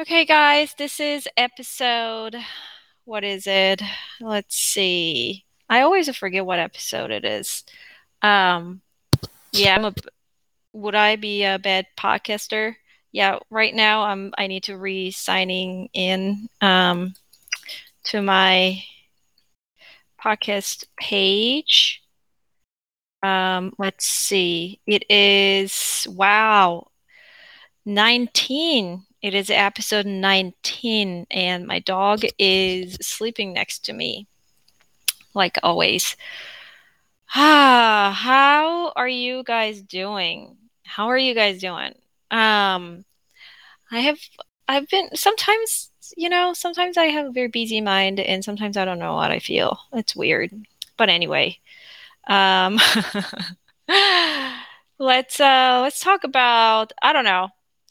Okay, guys, this is episode. What is it? Let's see. I always forget what episode it is. Um, yeah, I'm a. Would I be a bad podcaster? Yeah, right now I'm. I need to re-signing in um to my podcast page. Um, let's see. It is wow, 19. It is episode 19, and my dog is sleeping next to me, like always. Ah, how are you guys doing? How are you guys doing? Um, I have, I've been sometimes, you know, sometimes I have a very busy mind, and sometimes I don't know what I feel. It's weird, but anyway, um, let's uh, let's talk about I don't know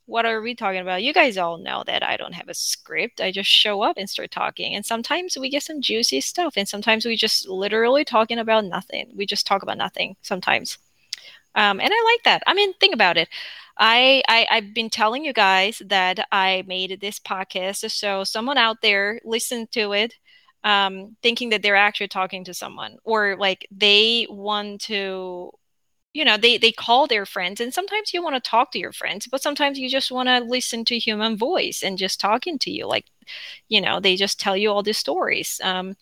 what are we talking about? You guys all know that I don't have a script. I just show up and start talking. And sometimes we get some juicy stuff, and sometimes we just literally talking about nothing. We just talk about nothing sometimes. Um, and I like that. I mean, think about it. I, I I've been telling you guys that I made this podcast so someone out there listen to it, um, thinking that they're actually talking to someone, or like they want to you know they they call their friends and sometimes you want to talk to your friends but sometimes you just want to listen to human voice and just talking to you like you know they just tell you all these stories. Um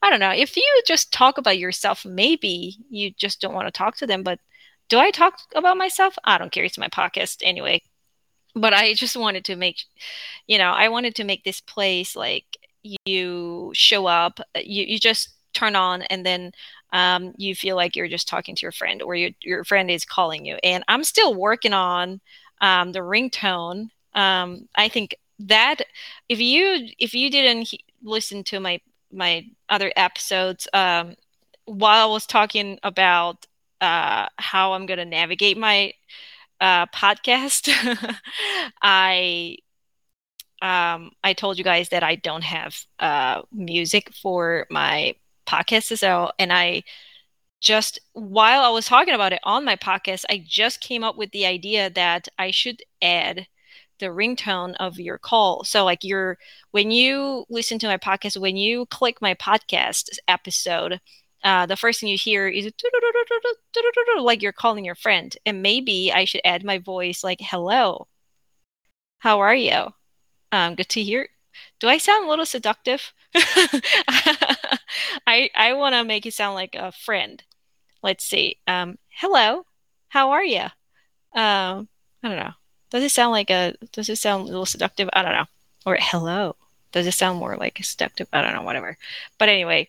i don't know if you just talk about yourself maybe you just don't want to talk to them but do i talk about myself? I don't care it's my podcast anyway. But i just wanted to make you know i wanted to make this place like you show up you, you just turn on and then um, you feel like you're just talking to your friend or your, your friend is calling you. And I'm still working on um, the ringtone. Um, I think that if you if you didn't he- listen to my my other episodes um, while I was talking about uh, how I'm to navigate my uh, podcast, I um, I told you guys that I don't have uh, music for my podcast as well. And I just, while I was talking about it on my podcast, I just came up with the idea that I should add the ringtone of your call. So, like, you're, when you listen to my podcast, when you click my podcast episode, uh, the first thing you hear is like you're calling your friend. And maybe I should add my voice like, hello, how are you? Um, good to hear. Do I sound a little seductive? I I want to make you sound like a friend. Let's see. Um, hello, how are you? Um, I don't know. Does it sound like a? Does it sound a little seductive? I don't know. Or hello. Does it sound more like seductive? I don't know. Whatever. But anyway,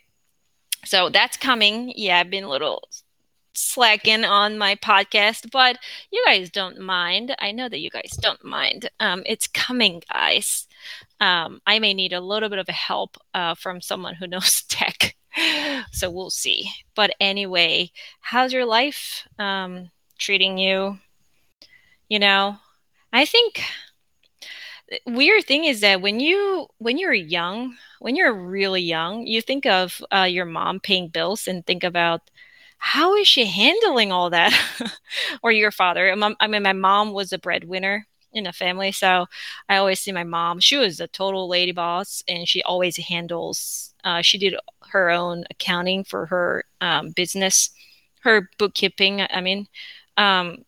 so that's coming. Yeah, I've been a little slacking on my podcast, but you guys don't mind. I know that you guys don't mind. Um, it's coming, guys. Um, I may need a little bit of help uh, from someone who knows tech. so we'll see. But anyway, how's your life um, treating you? You know, I think weird thing is that when you when you're young, when you're really young, you think of uh, your mom paying bills and think about how is she handling all that, or your father. I mean, my mom was a breadwinner in a family. So I always see my mom. She was a total lady boss, and she always handles. Uh, she did her own accounting for her um, business, her bookkeeping. I mean, um,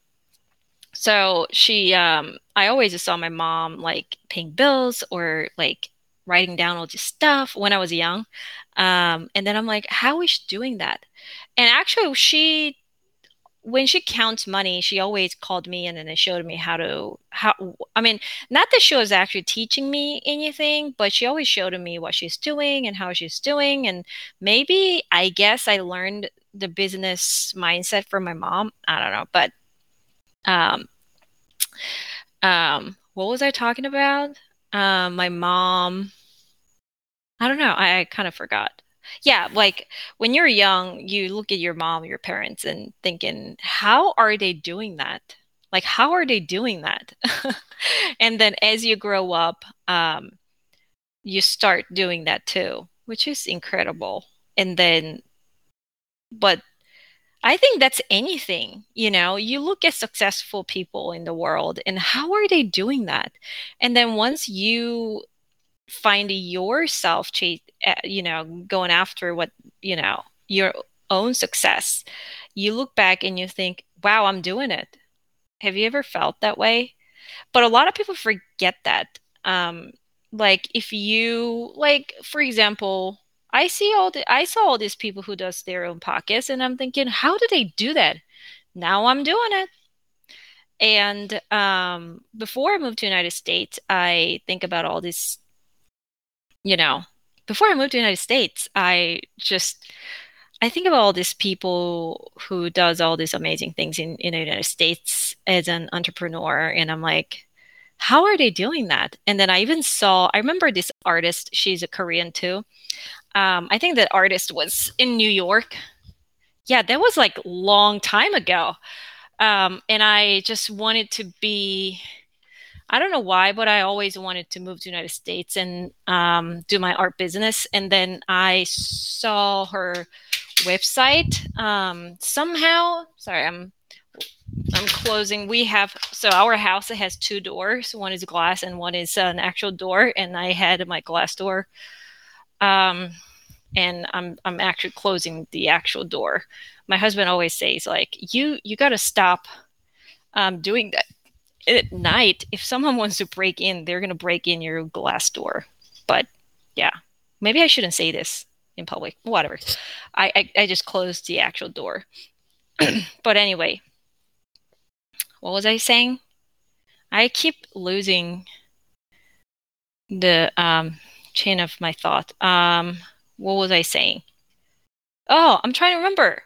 so she. Um, I always saw my mom like paying bills or like writing down all this stuff when I was young. Um, and then I'm like, how is she doing that? And actually, she when she counts money, she always called me and then showed me how to how I mean, not that she was actually teaching me anything, but she always showed me what she's doing and how she's doing. And maybe I guess I learned the business mindset from my mom. I don't know, but um um what was I talking about? Um my mom I don't know. I, I kind of forgot yeah, like when you're young, you look at your mom, your parents, and thinking, how are they doing that? Like, how are they doing that? and then as you grow up, um, you start doing that too, which is incredible. And then, but I think that's anything. You know, you look at successful people in the world and how are they doing that? And then once you find yourself, eh, you know, going after what, you know, your own success, you look back and you think, wow, I'm doing it. Have you ever felt that way? But a lot of people forget that. Um, like if you like, for example, I see all the I saw all these people who does their own podcasts, and I'm thinking, how do they do that? Now I'm doing it. And um, before I moved to United States, I think about all this. You know, before I moved to the United States, I just I think of all these people who does all these amazing things in, in the United States as an entrepreneur, and I'm like, how are they doing that? And then I even saw, I remember this artist, she's a Korean too. Um, I think that artist was in New York. Yeah, that was like long time ago. Um, and I just wanted to be, I don't know why, but I always wanted to move to United States and um, do my art business. And then I saw her website um, somehow. Sorry, I'm I'm closing. We have so our house it has two doors. One is glass and one is an actual door. And I had my glass door, um, and I'm I'm actually closing the actual door. My husband always says like you you got to stop um, doing that at night. If someone wants to break in, they're gonna break in your glass door. But yeah, maybe I shouldn't say this in public. Whatever. I I, I just closed the actual door. but anyway, what was I saying? I keep losing the um, chain of my thought. Um, what was I saying? Oh, I'm trying to remember.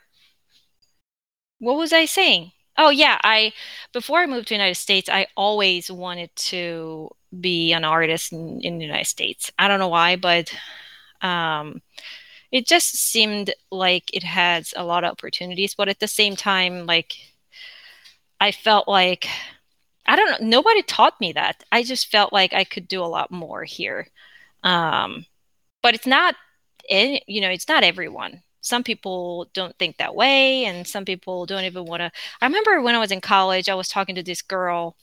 What was I saying? Oh yeah, I before I moved to the United States, I always wanted to be an artist in, in the United States. I don't know why, but um, it just seemed like it has a lot of opportunities. But at the same time, like I felt like I don't know, nobody taught me that. I just felt like I could do a lot more here. Um, but it's not, you know, it's not everyone. Some people don't think that way, and some people don't even want to. I remember when I was in college, I was talking to this girl,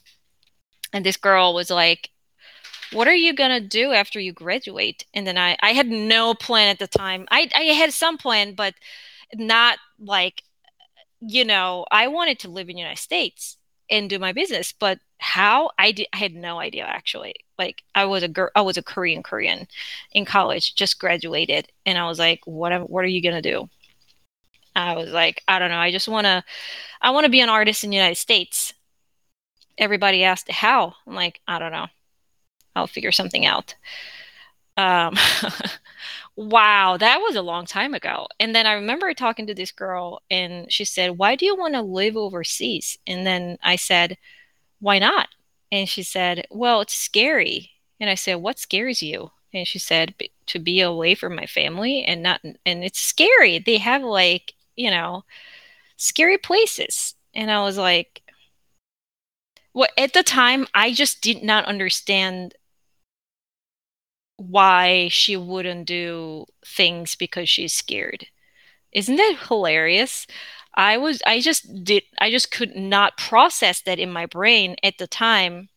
and this girl was like, what are you gonna do after you graduate and then i i had no plan at the time i i had some plan but not like you know, I wanted to live in the United States and do my business, but how I did I had no idea actually. Like I was a girl, I was a Korean Korean in college, just graduated, and I was like, what am, what are you gonna do? I was like, I don't know. I just wanna, I want to be an artist in the United States. Everybody asked how. I'm like, I don't know. I'll figure something out. Um, Wow, that was a long time ago. And then I remember talking to this girl, and she said, Why do you want to live overseas? And then I said, Why not? And she said, Well, it's scary. And I said, What scares you? And she said, To be away from my family and not, and it's scary. They have like, you know, scary places. And I was like, well, at the time, I just did not understand why she wouldn't do things because she's scared. Isn't that hilarious? I was I just did I just could not process that in my brain at the time.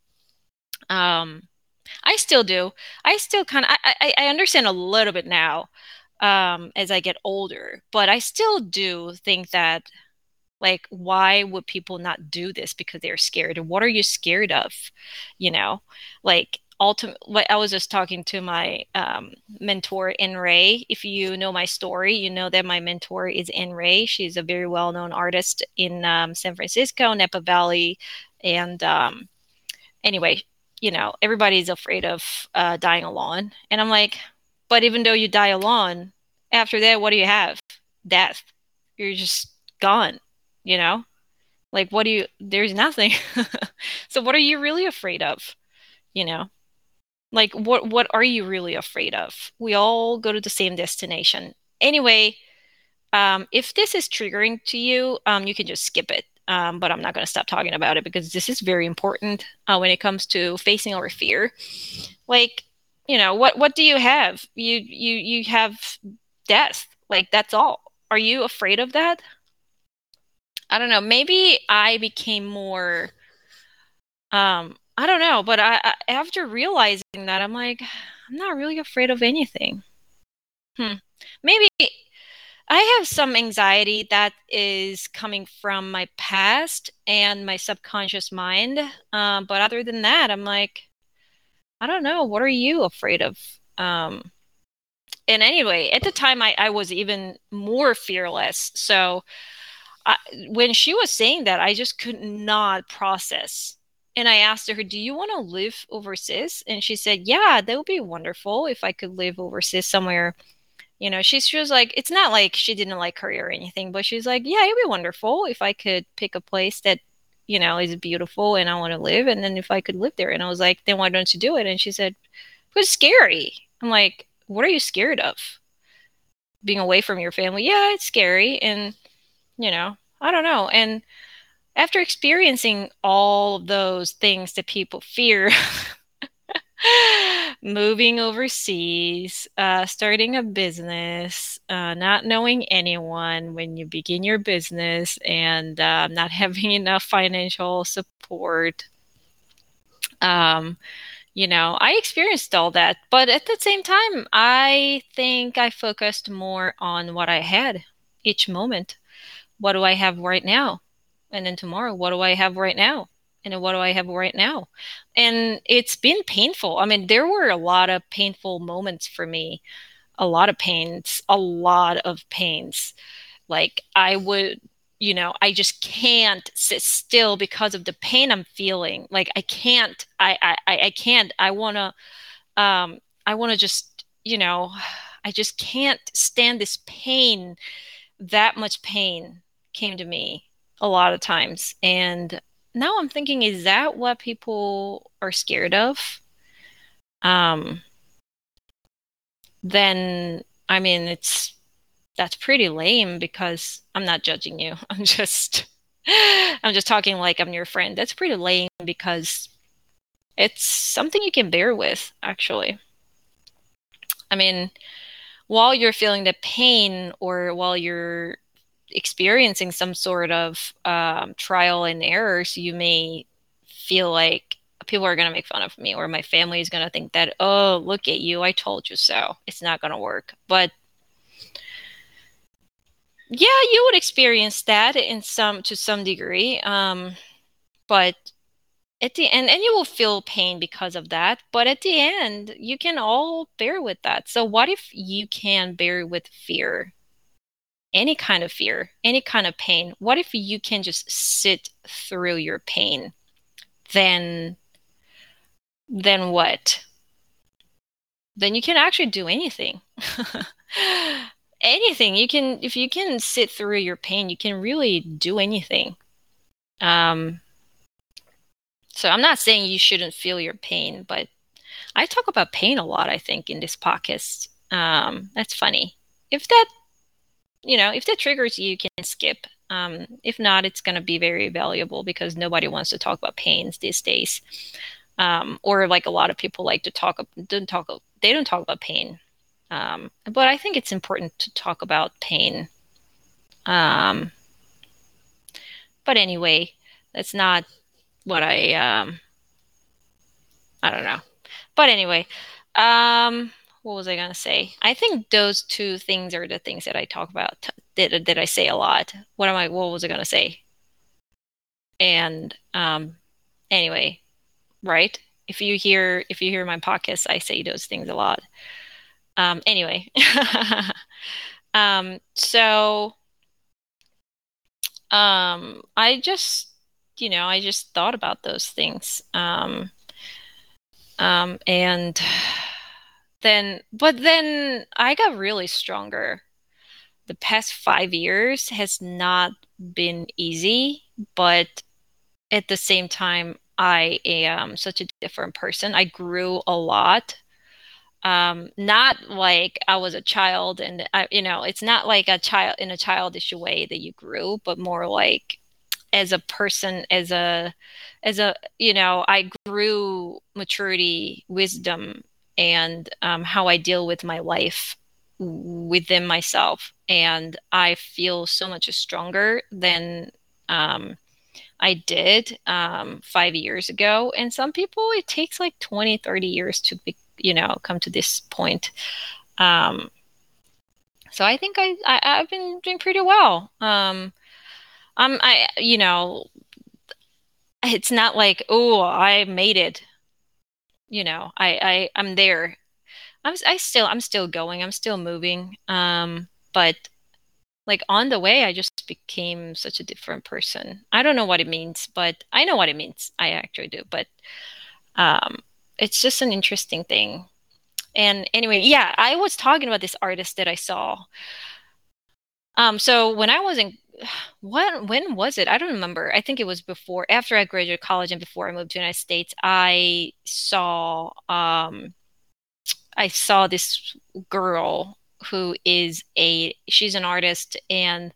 Um I still do. I still kind of I, I understand a little bit now um as I get older, but I still do think that like why would people not do this because they're scared? What are you scared of? You know? Like ultimately i was just talking to my um, mentor in ray if you know my story you know that my mentor is in ray she's a very well-known artist in um, san francisco napa valley and um, anyway you know everybody's afraid of uh, dying alone. And i'm like but even though you die alone after that what do you have? Death. You're just gone you know? Like what do you there's nothing. So what are you really afraid of? You know like what what are you really afraid of? We all go to the same destination. Anyway, um, if this is triggering to you, um, you can just skip it. Um, but I'm not going to stop talking about it because this is very important uh, when it comes to facing our fear. Like, you know, what what do you have? You you you have death. Like that's all. Are you afraid of that? I don't know. Maybe I became more um I don't know, but I, I after realizing that I'm like I'm not really afraid of anything. Hmm. Maybe I have some anxiety that is coming from my past and my subconscious mind. Um, but other than that, I'm like, I don't know. What are you afraid of? Um, and anyway, at the time, I, I was even more fearless. So I, when she was saying that, I just could not process. And I asked her, Do you want to live overseas? And she said, Yeah, that would be wonderful if I could live overseas somewhere you know, she, she was like, it's not like she didn't like Korea or anything, but she's like, yeah, it'd be wonderful if I could pick a place that, you know, is beautiful and I want to live. And then if I could live there. And I was like, then why don't you do it? And she said, it was scary. I'm like, what are you scared of? Being away from your family? Yeah, it's scary. And, you know, I don't know. And after experiencing all of those things that people fear, moving overseas, uh, starting a business, uh, not knowing anyone when you begin your business, and uh, not having enough financial support. Um, you know, I experienced all that, but at the same time, I think I focused more on what I had each moment. What do I have right now? And then tomorrow, what do I have right now? and what do I have right now? And it's been painful. I mean, there were a lot of painful moments for me, a lot of pains, a lot of pains. Like I would, you know, I just can't sit still because of the pain I'm feeling. Like I can't, I, I, I can't. I wanna, um, I wanna just, you know, I just can't stand this pain. That much pain came to me a lot of times, and now I'm thinking, is that what people are scared of? Um, then I mean, it's that's pretty lame because I'm not judging you. I'm just I'm just talking like I'm your friend. That's pretty lame because it's something you can bear with, actually. I mean, while you're feeling the pain or while you're experiencing some sort of um, trial and errors, you may feel like people are going to make fun of me or my family is going to think that, oh, look at you. I told you so. It's not going to work. But yeah, you would experience that in some to some degree. Um, but at the end, and you will feel pain because of that. But at the end, you can all bear with that. So what if you can bear with fear? Any kind of fear, any kind of pain, what if you can just sit through your pain? Then then what? Then you can actually do anything. anything. You can if you can sit through your pain, you can really do anything. Um so I'm not saying you shouldn't feel your pain, but I talk about pain a lot, I think, in this podcast. Um, that's funny. If that you know, if that triggers you, you can skip. Um, if not, it's going to be very valuable because nobody wants to talk about pains these days. Um, or like a lot of people like to talk, don't talk, they don't talk about pain. Um, but I think it's important to talk about pain. Um, but anyway, that's not what I, um, I don't know. But anyway, um, what was I to say? I think those two things are the things that I talk about that, that I say a lot. What am I what was I to say? And um anyway, right? If you hear if you hear my podcast, I say those things a lot. Um anyway. um so um I just you know, I just thought about those things. Um um and then but then I got really stronger. The past 5 years has not been easy, but at the same time I am such a different person. I grew a lot. Um, not like I was a child and I, you know, it's not like a child in a childish way that you grew, but more like as a person, as a, as a, you know, I grew maturity, wisdom, and um, how I deal with my life within myself. And I feel so much stronger than Um, I did um, five years ago. And some people, it takes like 20, 30 years to, be, you know, come to this point. Um, so I think I, I have been doing pretty well. Um, I'm I you know, it's not like oh I made it. You know, I I I'm there. I'm I still I'm still going. I'm still moving. Um, but like on the way, I just became such a different person. I don't know what it means, but I know what it means. I actually do. But um, it's just an interesting thing. And anyway, yeah, I was talking about this artist that I saw. Um, so when I was in what when was it? I don't remember. I think it was before after I graduated college and before I moved to the United States, I saw um I saw this girl who is a she's an artist and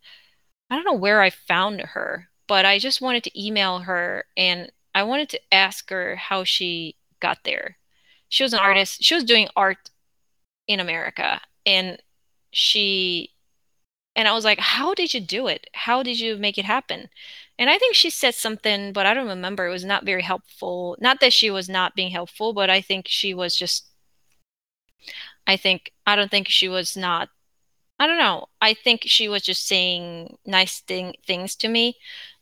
I don't know where I found her, but I just wanted to email her and I wanted to ask her how she got there. She was an artist. She was doing art in America and she and I was like, "How did you do it? How did you make it happen?" And I think she said something, but I don't remember. It was not very helpful. Not that she was not being helpful, but I think she was just I think I don't think she was not I don't know. I think she was just saying nice thing, things to me.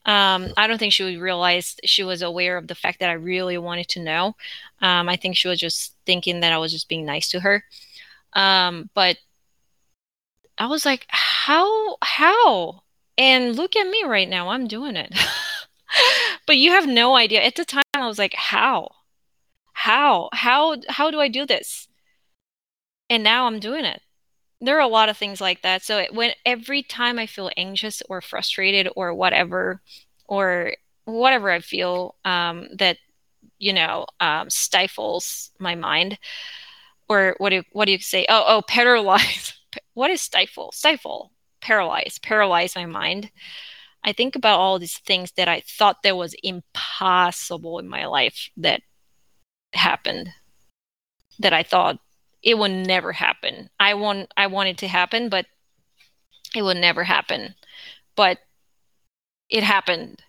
Um, I don't think she realized she was aware of the fact that I really wanted to know. Um, I think she was just thinking that I was just being nice to her. Um, but I was like, how, how? And look at me right now. I'm doing it. but you have no idea. At the time, I was like, how? How? How? How do I do this? And now I'm doing it there are a lot of things like that. So it, when every time I feel anxious or frustrated or whatever, or whatever I feel um, that you know um, stifles my mind, or what do what do you say? Oh, oh, paralyze. What is stifle? Stifle, paralyze, paralyze my mind. I think about all these things that I thought that was impossible in my life that happened. That I thought it will never happen. I want I want it to happen, but it will never happen. But it happened.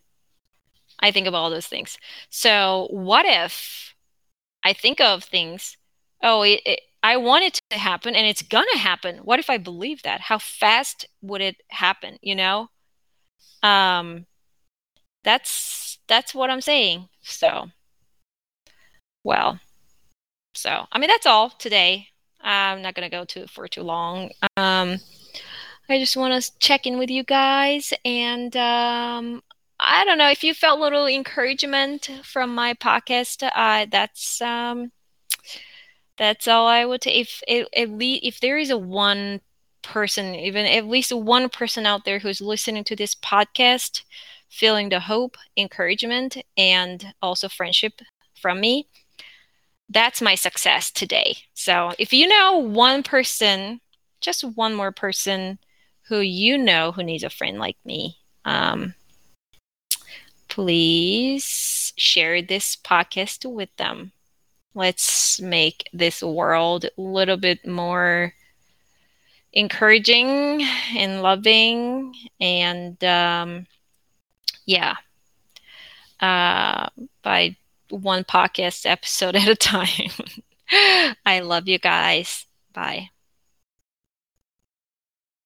I think of all those things. So what if I think of things? Oh, it, it, I want it to happen, and it's gonna happen. What if I believe that? How fast would it happen? You know, um, that's that's what I'm saying. So, well. So, I mean, that's all today. I'm not going to go to for too long. Um, I just want to check in with you guys. And um, I don't know if you felt a little encouragement from my podcast. Uh, that's um, that's all I would say. If at least if there is a one person, even at least one person out there who's listening to this podcast, feeling the hope, encouragement, and also friendship from me, that's my success today. So if you know one person, just one more person who you know who needs a friend like me, um, please share this podcast with them. Let's make this world a little bit more encouraging and loving and um, yeah uh, by one podcast episode at a time. I love you guys. Bye.